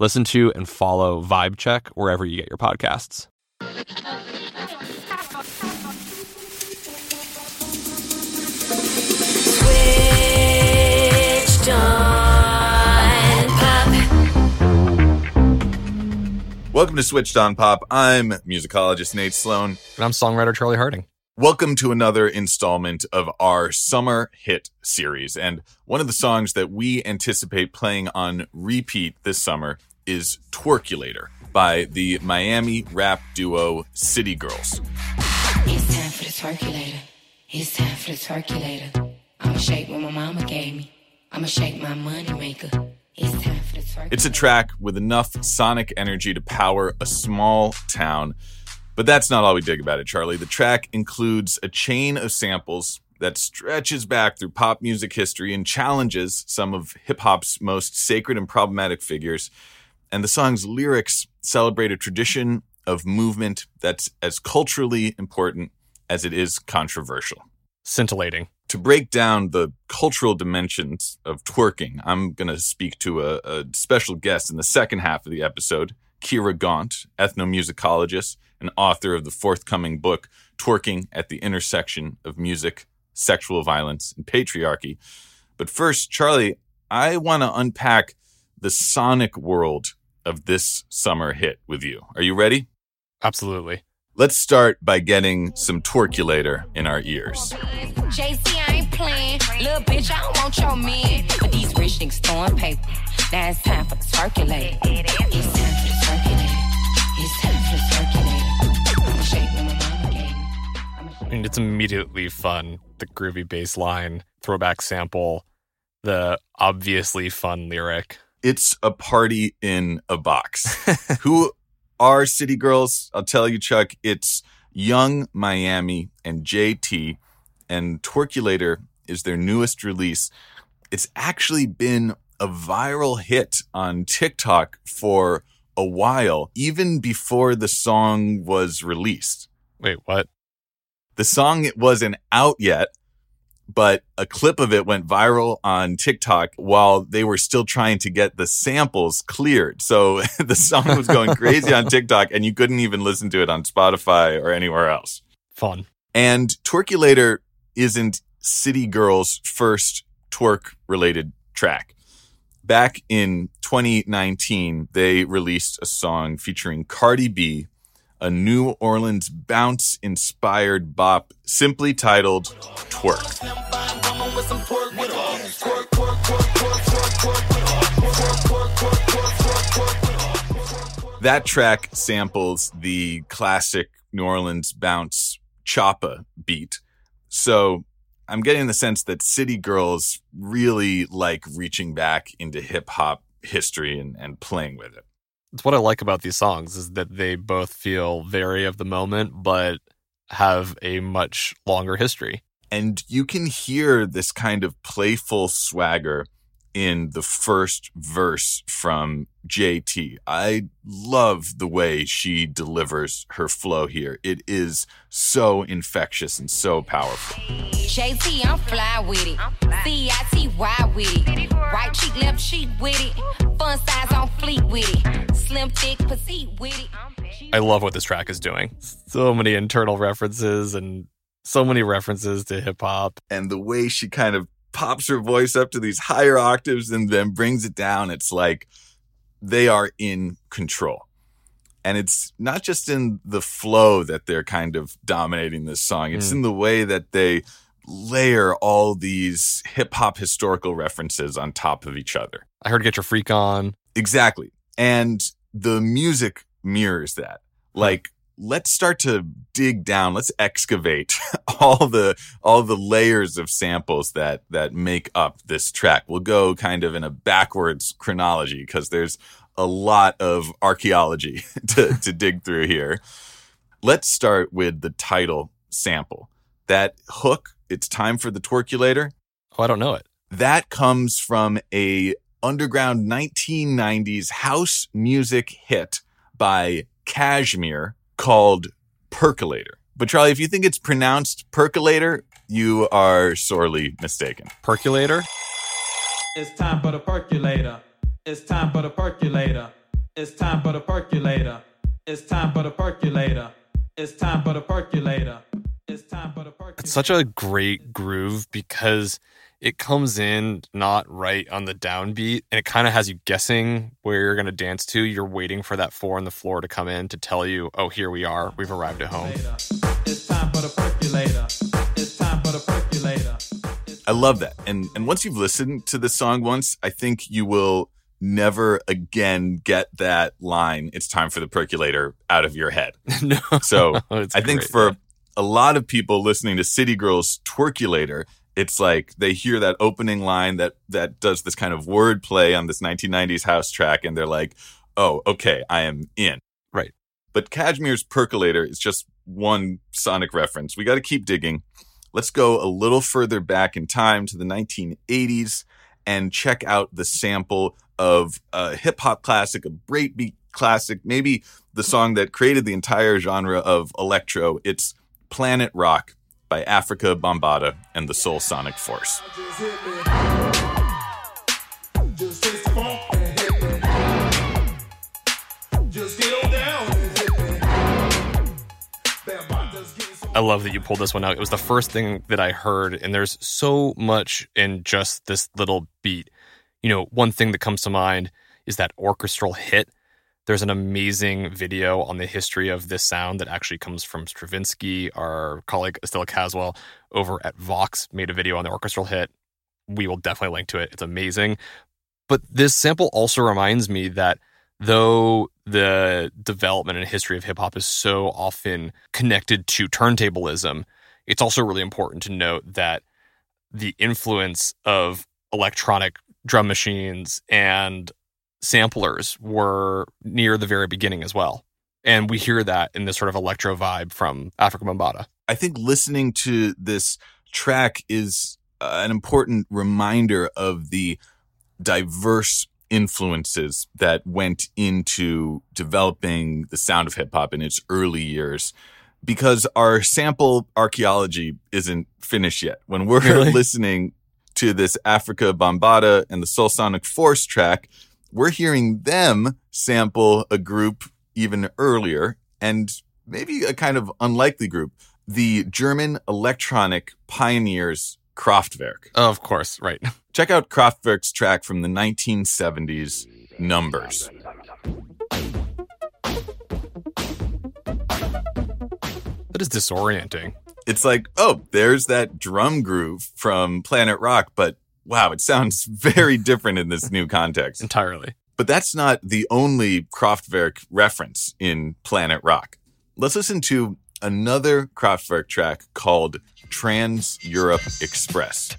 Listen to and follow Vibe Check wherever you get your podcasts. Switched on pop. Welcome to Switched on Pop. I'm musicologist Nate Sloan. And I'm songwriter Charlie Harding. Welcome to another installment of our summer hit series. And one of the songs that we anticipate playing on repeat this summer is Twerkulator by the Miami rap duo City Girls. It's time for the twerkulator. It's time for the twerkulator. I'ma shake what my mama gave me. I'ma shake my money maker. It's time for the twerkulator. It's a track with enough sonic energy to power a small town. But that's not all we dig about it, Charlie. The track includes a chain of samples that stretches back through pop music history and challenges some of hip hop's most sacred and problematic figures. And the song's lyrics celebrate a tradition of movement that's as culturally important as it is controversial. Scintillating. To break down the cultural dimensions of twerking, I'm going to speak to a, a special guest in the second half of the episode, Kyra Gaunt, ethnomusicologist and author of the forthcoming book, Twerking at the Intersection of Music, Sexual Violence, and Patriarchy. But first, Charlie, I want to unpack the sonic world of this summer hit with you. Are you ready? Absolutely. Let's start by getting some twerkulator in our ears. JC, I ain't playing. Little bitch, I don't want your man. But these rich niggas throwing paper. Now it's time for the twerkulator. It's time for the twerkulator. It's time for the twerkulator. I'ma shake what my mama gave me. I'ma shake- I mean, it's immediately fun. The groovy bass line, throwback sample, the obviously fun lyric. It's a party in a box. Who are City Girls? I'll tell you, Chuck. It's Young Miami and JT, and Twerkulator is their newest release. It's actually been a viral hit on TikTok for a while, even before the song was released. Wait, what? The song wasn't out yet, but a clip of it went viral on TikTok while they were still trying to get the samples cleared. So the song was going crazy on TikTok and you couldn't even listen to it on Spotify or anywhere else. Fun. And Twerkulator isn't City Girls' first twerk related track. Back in 2019, they released a song featuring Cardi B, a New Orleans bounce inspired bop simply titled Twerk. That track samples the classic New Orleans bounce choppa beat. So I'm getting the sense that City Girls really like reaching back into hip hop history and, and playing with it. It's what I like about these songs is that they both feel very of the moment, but have a much longer history. And you can hear this kind of playful swagger in the first verse from JT. I love the way she delivers her flow here. It is so infectious and so powerful. JT, I'm fly with it. C-I-T-Y with it. Right cheek, left cheek with it. Fun size on fleet with it. Slim, thick, petite with it. I love what this track is doing. So many internal references and so many references to hip hop. And the way she kind of pops her voice up to these higher octaves and then brings it down, it's like they are in control. And it's not just in the flow that they're kind of dominating this song, it's Mm. in the way that they layer all these hip hop historical references on top of each other. I heard Get Your Freak On. Exactly. And the music mirrors that. Like, let's start to dig down. Let's excavate all the all the layers of samples that that make up this track. We'll go kind of in a backwards chronology because there's a lot of archaeology to, to dig through here. Let's start with the title sample. That hook, it's time for the twerkulator. Oh, I don't know it. That comes from a underground 1990s house music hit by Cajmere called Percolator. But Charlie, if you think it's pronounced percolator, you are sorely mistaken. Percolator? It's time for the percolator. It's time for the percolator. It's time for the percolator. It's time for the percolator. It's time for the percolator. It's time for the percolator. It's such a great groove because it comes in not right on the downbeat and it kind of has you guessing where you're going to dance to. You're waiting for that four on the floor to come in to tell you, oh, here we are. We've arrived at home. It's time for the percolator. It's time for the percolator. I love that. And and once you've listened to the song once, I think you will never again get that line, it's time for the percolator out of your head. no. So It's I think great, for yeah. a lot of people listening to City Girls Twerkulator, it's like they hear that opening line that that does this kind of wordplay on this 1990s house track, and they're like, "Oh, okay, I am in." Right. But Cajmere's Percolator is just one sonic reference. We got to keep digging. Let's go a little further back in time to the 1980s and check out the sample of a hip hop classic, a breakbeat classic, maybe the song that created the entire genre of electro. It's Planet Rock by Afrika Bambaataa and the Soul Sonic Force. I love that you pulled this one out. It was the first thing that I heard, and there's so much in just this little beat. You know, one thing that comes to mind is that orchestral hit. There's an amazing video on the history of this sound that actually comes from Stravinsky. Our colleague Estelle Caswell over at Vox made a video on the orchestral hit. We will definitely link to it. It's amazing. But this sample also reminds me that though the development and history of hip hop is so often connected to turntablism, it's also really important to note that the influence of electronic drum machines and samplers were near the very beginning as well. And we hear that in this sort of electro vibe from Afrika Bambaataa. I think listening to this track is uh, an important reminder of the diverse influences that went into developing the sound of hip hop in its early years. Because our sample archaeology isn't finished yet. When we're Really? listening to this Afrika Bambaataa and the Soul Sonic Force track, we're hearing them sample a group even earlier and maybe a kind of unlikely group, the German electronic pioneers Kraftwerk. Oh, of course, right. Check out Kraftwerk's track from the 1970s, Numbers. That is disorienting. It's like, oh, there's that drum groove from Planet Rock, but wow, it sounds very different in this new context. Entirely. But that's not the only Kraftwerk reference in Planet Rock. Let's listen to another Kraftwerk track called Trans Europe Express.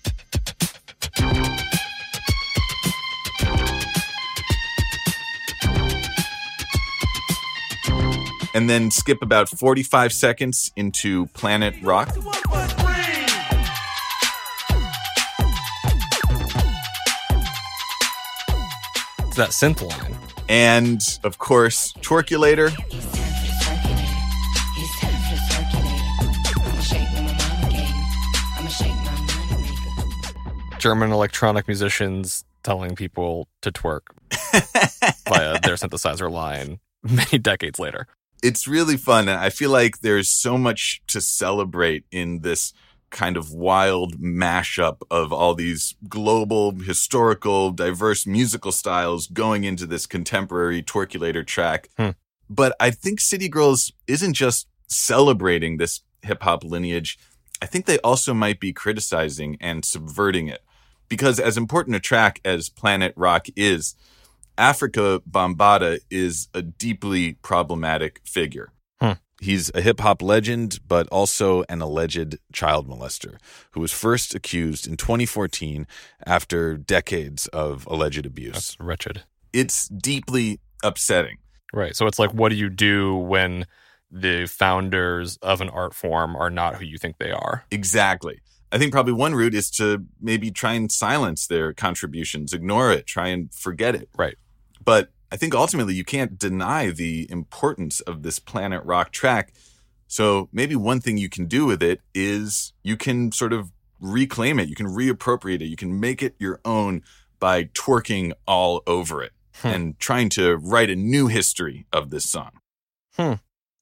And then skip about 45 seconds into Planet Rock. That synth line. And of course, Twerkulator. It's time for the circulator. It's time for the circulator. I'ma shake what my mama gave me. I'ma shake my money maker. German electronic musicians telling people to twerk via their synthesizer line many decades later. it's really fun. And I feel like there's so much to celebrate in this kind of wild mashup of all these global, historical, diverse musical styles going into this contemporary Twerkulator track. Hmm. But I think City Girls isn't just celebrating this hip hop lineage. I think they also might be criticizing and subverting it. Because as important a track as Planet Rock is, Afrika Bambaataa is a deeply problematic figure. He's a hip hop legend, but also an alleged child molester who was first accused in 2014 after decades of alleged abuse. That's wretched. It's deeply upsetting. Right. So it's like, what do you do when the founders of an art form are not who you think they are? Exactly. I think probably one route is to maybe try and silence their contributions, ignore it, try and forget it. Right. But I think ultimately you can't deny the importance of this Planet Rock track. So maybe one thing you can do with it is you can sort of reclaim it, you can reappropriate it, you can make it your own by twerking all over it hmm. and trying to write a new history of this song. Hmm.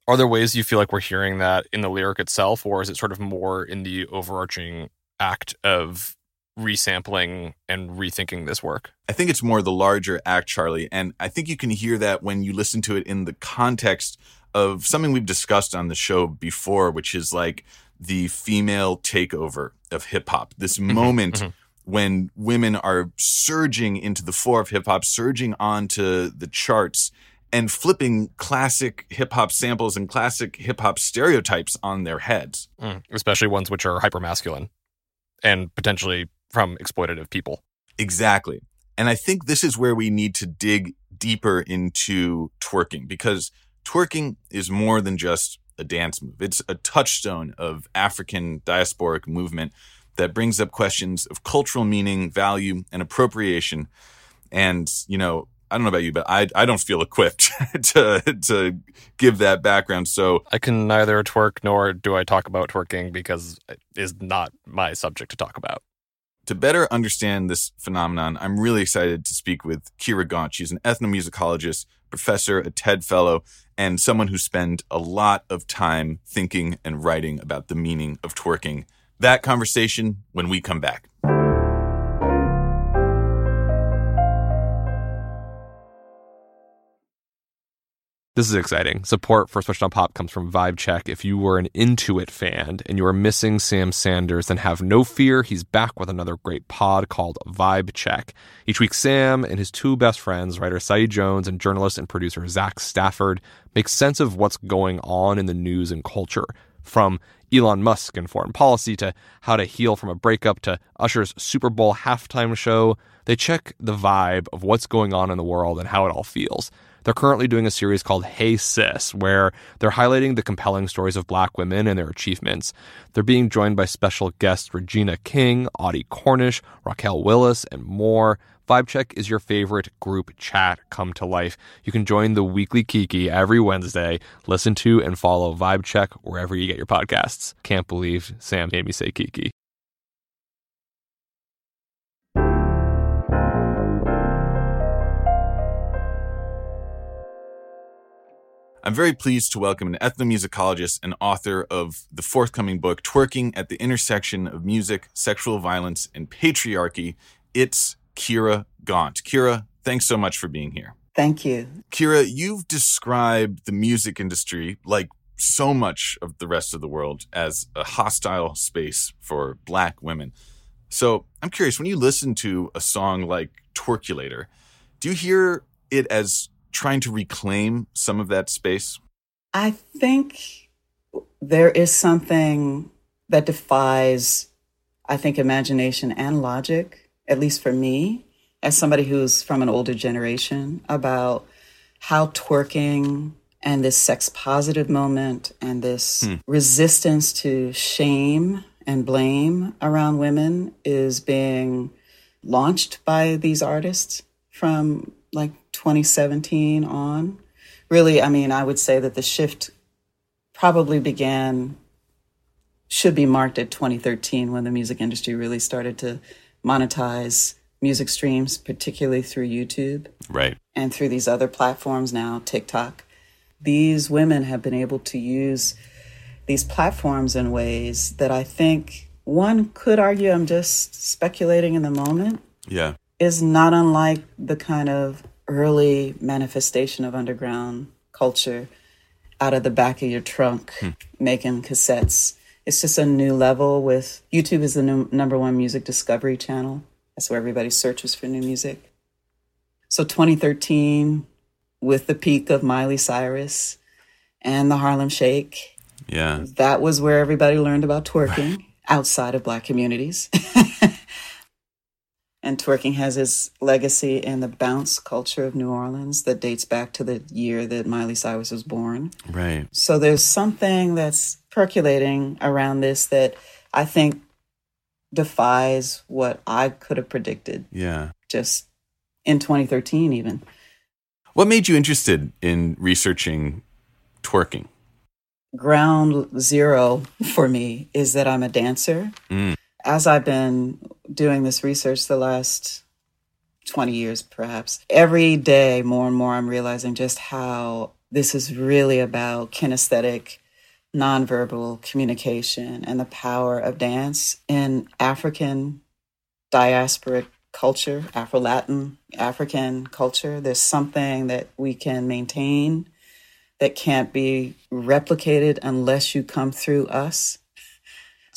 Are there ways you feel like we're hearing that in the lyric itself, or is it sort of more in the overarching act of resampling and rethinking this work? I think it's more the larger act, Charlie. And I think you can hear that when you listen to it in the context of something we've discussed on the show before, which is like the female takeover of hip hop. This moment when women are surging into the fore of hip hop, surging onto the charts and flipping classic hip hop samples and classic hip hop stereotypes on their heads. Mm, especially ones which are hyper masculine and potentially from exploitative people. Exactly. And I think this is where we need to dig deeper into twerking because twerking is more than just a dance move. It's a touchstone of African diasporic movement that brings up questions of cultural meaning, value, and appropriation. And, you know, I don't know about you, but I, I don't feel equipped to, to give that background. So I can neither twerk nor do I talk about twerking because it is not my subject to talk about. To better understand this phenomenon, I'm really excited to speak with Kyra Gaunt. She's an ethnomusicologist, professor, a TED fellow, and someone who spent a lot of time thinking and writing about the meaning of twerking. That conversation when we come back. This is exciting. Support for Switched on Pop comes from Vibe Check. If you were an Intuit fan and you are missing Sam Sanders, then have no fear. He's back with another great pod called Vibe Check. Each week, Sam and his two best friends, writer Saeed Jones and journalist and producer Zach Stafford, make sense of what's going on in the news and culture. From Elon Musk and foreign policy to how to heal from a breakup to Usher's Super Bowl halftime show, they check the vibe of what's going on in the world and how it all feels. They're currently doing a series called Hey Sis, where they're highlighting the compelling stories of black women and their achievements. They're being joined by special guests Regina King, Audie Cornish, Raquel Willis, and more. VibeCheck is your favorite group chat come to life. You can join the weekly Kiki every Wednesday. Listen to and follow VibeCheck wherever you get your podcasts. Can't believe Sam made me say Kiki. I'm very pleased to welcome an ethnomusicologist and author of the forthcoming book, Twerking at the Intersection of Music, Sexual Violence, and Patriarchy. It's Kyra Gaunt. Kyra, thanks so much for being here. Thank you. Kyra, you've described the music industry, like so much of the rest of the world, as a hostile space for black women. So I'm curious, when you listen to a song like Twerkulator, do you hear it as trying to reclaim some of that space? I think there is something that defies, I think, imagination and logic, at least for me, as somebody who's from an older generation, about how twerking and this sex positive moment and this hmm. resistance to shame and blame around women is being launched by these artists from like 2017 on. Really, I mean, I would say that the shift probably began, should be marked at 2013 when the music industry really started to monetize music streams, particularly through YouTube Right. and through these other platforms now, TikTok. These women have been able to use these platforms in ways that I think one could argue, I'm just speculating in the moment, Yeah. Is not unlike the kind of early manifestation of underground culture out of the back of your trunk hmm. making cassettes. It's just a new level with YouTube is the num- number one music discovery channel. That's where everybody searches for new music. So 2013 with the peak of Miley Cyrus and the Harlem Shake, Yeah. that was where everybody learned about twerking outside of black communities. And twerking has its legacy in the bounce culture of New Orleans that dates back to the year that Miley Cyrus was born. Right. So there's something that's percolating around this that I think defies what I could have predicted Yeah. just in 2013, even. What made you interested in researching twerking? Ground zero for me is that I'm a dancer. Mm. As I've been doing this research the last 20 years, perhaps, every day more and more I'm realizing just how this is really about kinesthetic, nonverbal communication and the power of dance in African diasporic culture, Afro Latin, African culture. There's something that we can maintain that can't be replicated unless you come through us.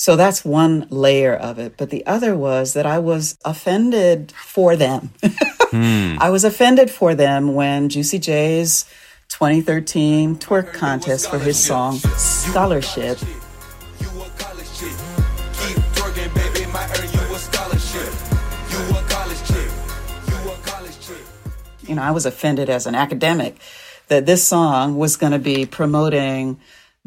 So that's one layer of it. But the other was that I was offended for them. Hmm. I was offended for them when Juicy J's 2013 twerk contest for his song Scholarship You a college chick. Keep twerking, baby, might earn you a scholarship. You a college chick. You a college chick. you know, I was offended as an academic that this song was going to be promoting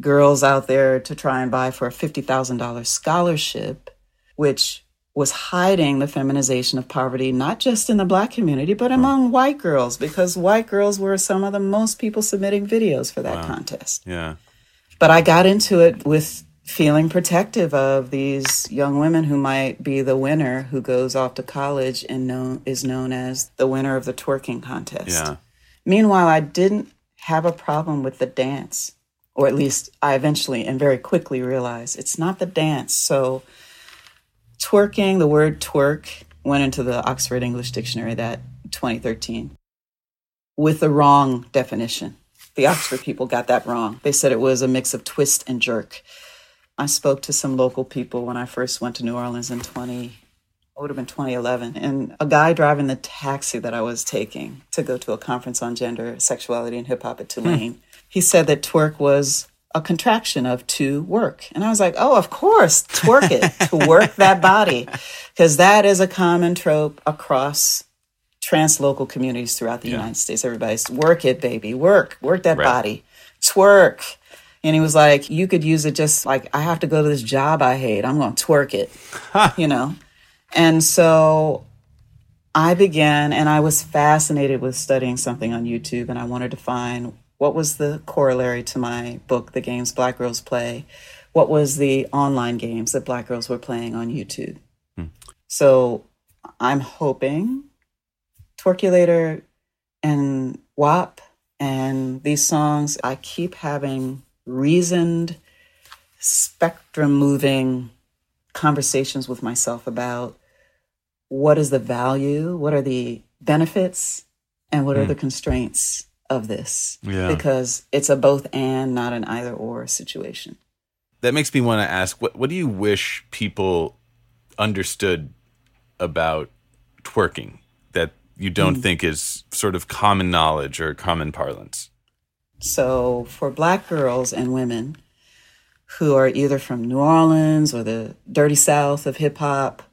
girls out there to try and buy for a $50,000 scholarship, which was hiding the feminization of poverty, not just in the black community, but among white girls, because white girls were some of the most people submitting videos for that contest. Yeah. But I got into it with feeling protective of these young women who might be the winner who goes off to college and known, is known as the winner of the twerking contest. Yeah. Meanwhile, I didn't have a problem with the dance, or at least I eventually and very quickly realized it's not the dance. So, twerking, the word twerk went into the Oxford English Dictionary that 2013 with the wrong definition. The Oxford people got that wrong. They said it was a mix of twist and jerk. I spoke to some local people when I first went to New Orleans in 20, it would have been 2011. And a guy driving the taxi that I was taking to go to a conference on gender, sexuality, and hip hop at Tulane, hmm. He said that twerk was a contraction of to work. And I was like, oh, of course, twerk it, to work that body. Because that is a common trope across translocal communities throughout the United States. Everybody's work it, baby, work, work that Right. body, twerk. And he was like, you could use it just like, I have to go to this job I hate. I'm going to twerk it, you know? And so I began, and I was fascinated with studying something on YouTube, and I wanted to find what was the corollary to my book, The Games Black Girls Play. What was the online games that Black girls were playing on YouTube? Hmm. So I'm hoping Twerkulator and WAP and these songs, I keep having reasoned, spectrum moving conversations with myself about what is the value, what are the benefits, and what are hmm. the constraints of this. Yeah. Because it's a both and, not an either or situation. That makes me want to ask what what do you wish people understood about twerking that you don't hmm. think is sort of common knowledge or common parlance? So, for black girls and women who are either from New Orleans or the dirty south of hip hop,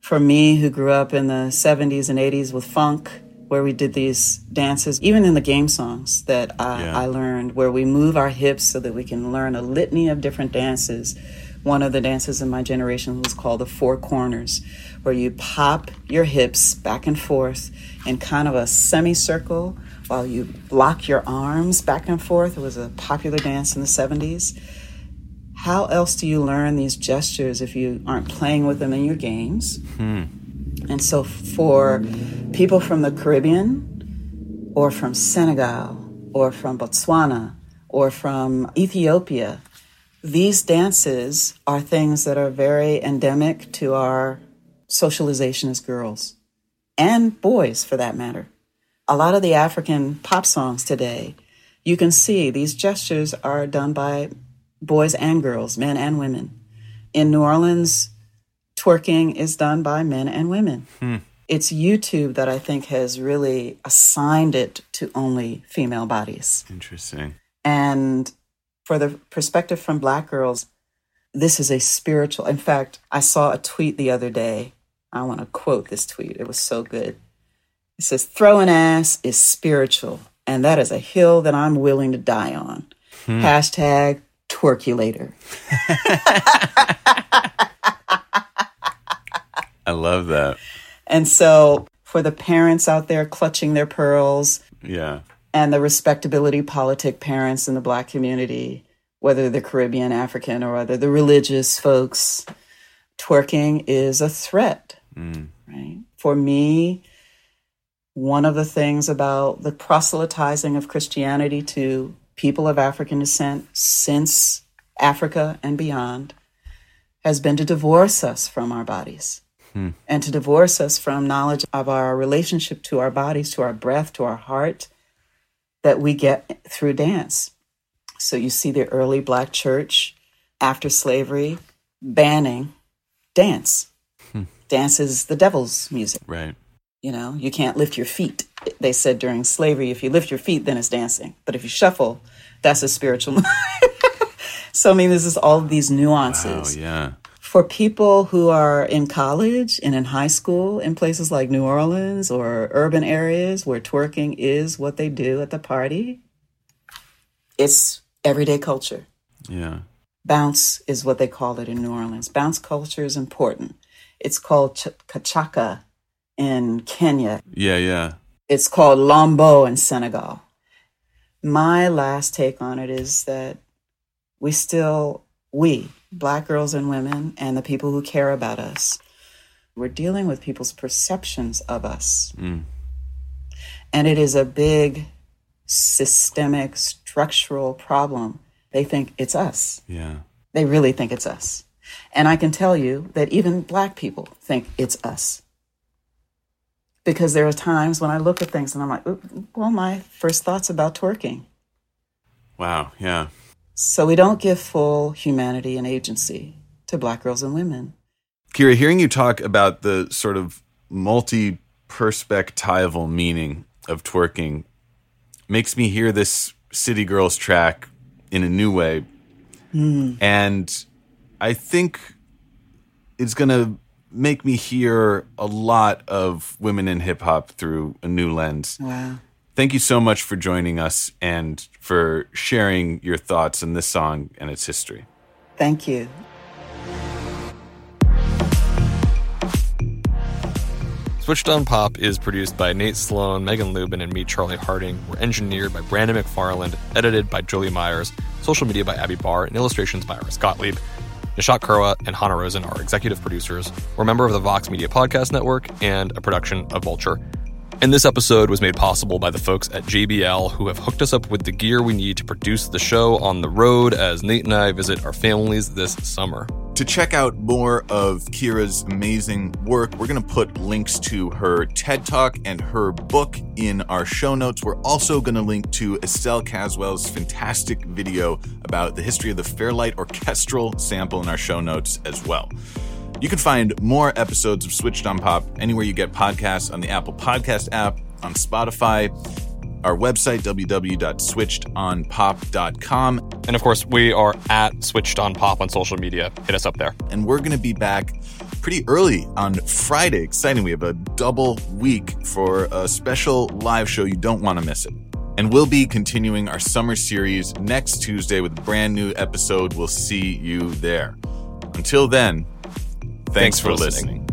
for me who grew up in the 70s and 80s with funk, where we did these dances, even in the game songs that I, Yeah. I learned, where we move our hips so that we can learn a litany of different dances. One of the dances in my generation was called the Four Corners, where you pop your hips back and forth in kind of a semicircle while you block your arms back and forth. It was a popular dance in the 70s. How else do you learn these gestures if you aren't playing with them in your games? Hmm. And so, for people from the Caribbean, or from Senegal, or from Botswana, or from Ethiopia, these dances are things that are very endemic to our socialization as girls and boys for that matter. A lot of the African pop songs today, you can see these gestures are done by boys and girls, men and women. In New Orleans, twerking is done by men and women. Hmm. It's YouTube that I think has really assigned it to only female bodies. Interesting. And for the perspective from black girls, this is a spiritual. In fact, I saw a tweet the other day. I want to quote this tweet. It was so good. It says, Throwing ass is spiritual, and that is a hill that I'm willing to die on. Hmm. Hashtag twerkulator. I love that. And so, for the parents out there clutching their pearls Yeah. and the respectability politic parents in the black community, whether they're Caribbean, African, or whether the religious folks, twerking is a threat, mm. right? For me, one of the things about the proselytizing of Christianity to people of African descent since Africa and beyond has been to divorce us from our bodies Hmm. and to divorce us from knowledge of our relationship to our bodies, to our breath, to our heart that we get through dance. So you see the early black church after slavery banning dance. Hmm. Dance is the devil's music. Right. You know, you can't lift your feet. They said during slavery, if you lift your feet, then it's dancing. But if you shuffle, that's a spiritual. so, I mean, this is all these Oh, nuances. yeah. For people who are in college and in high school in places like New Orleans or urban areas where twerking is what they do at the party, it's everyday culture. Yeah. Bounce is what they call it in New Orleans. Bounce culture is important. It's called ch- kachaka in Kenya. Yeah. Yeah. It's called lombo in Senegal. My last take on it is that we still, we, black girls and women, and the people who care about us, we're dealing with people's perceptions of us. Mm. And it is a big systemic, structural problem. They think it's us. Yeah. They really think it's us. And I can tell you that even black people think it's us. Because there are times when I look at things and I'm like, well, my first thoughts about twerking. Wow. Yeah. So we don't give full humanity and agency to black girls and women. Kyra, hearing you talk about the sort of multi perspectival meaning of twerking makes me hear this City Girls track in a new way. Hmm. And I think it's going to make me hear a lot of women in hip hop through a new lens. Wow. Thank you so much for joining us and for sharing your thoughts on this song and its history. Thank you. Switched on Pop is produced by Nate Sloan, Megan Lubin, and me, Charlie Harding. We're engineered by Brandon McFarland, edited by Julie Myers, social media by Abby Barr, and illustrations by Iris Gottlieb. Nishat Kurwa and Hannah Rosen are executive producers. We're a member of the Vox Media Podcast Network and a production of Vulture. And this episode was made possible by the folks at JBL who have hooked us up with the gear we need to produce the show on the road as Nate and I visit our families this summer. To check out more of Kyra's amazing work, we're going to put links to her TED Talk and her book in our show notes. We're also going to link to Estelle Caswell's fantastic video about the history of the Fairlight orchestral sample in our show notes as well. You can find more episodes of Switched on Pop anywhere you get podcasts on the Apple Podcast app, on Spotify, our website, www.switchedonpop.com. And of course, we are at Switched on Pop on social media. Hit us up there. and we're going to be back pretty early on Friday. Exciting. We have a double week for a special live show. You don't want to miss it. And we'll be continuing our summer series next Tuesday with a brand new episode. We'll see you there. Until then, thanks, for listening.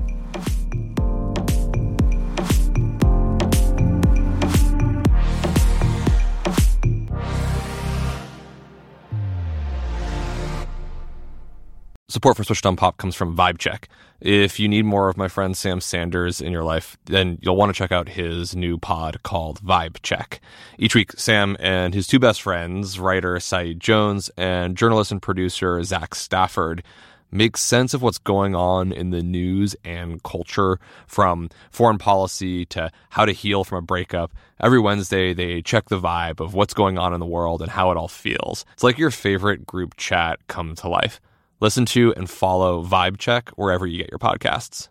Support for Switched on Pop comes from Vibe Check. If you need more of my friend Sam Sanders in your life, then you'll want to check out his new pod called Vibe Check. Each week, Sam and his two best friends, writer Saeed Jones and journalist and producer Zach Stafford, make sense of what's going on in the news and culture from foreign policy to how to heal from a breakup. Every Wednesday, they check the vibe of what's going on in the world and how it all feels. It's like your favorite group chat come to life. Listen to and follow Vibe Check wherever you get your podcasts.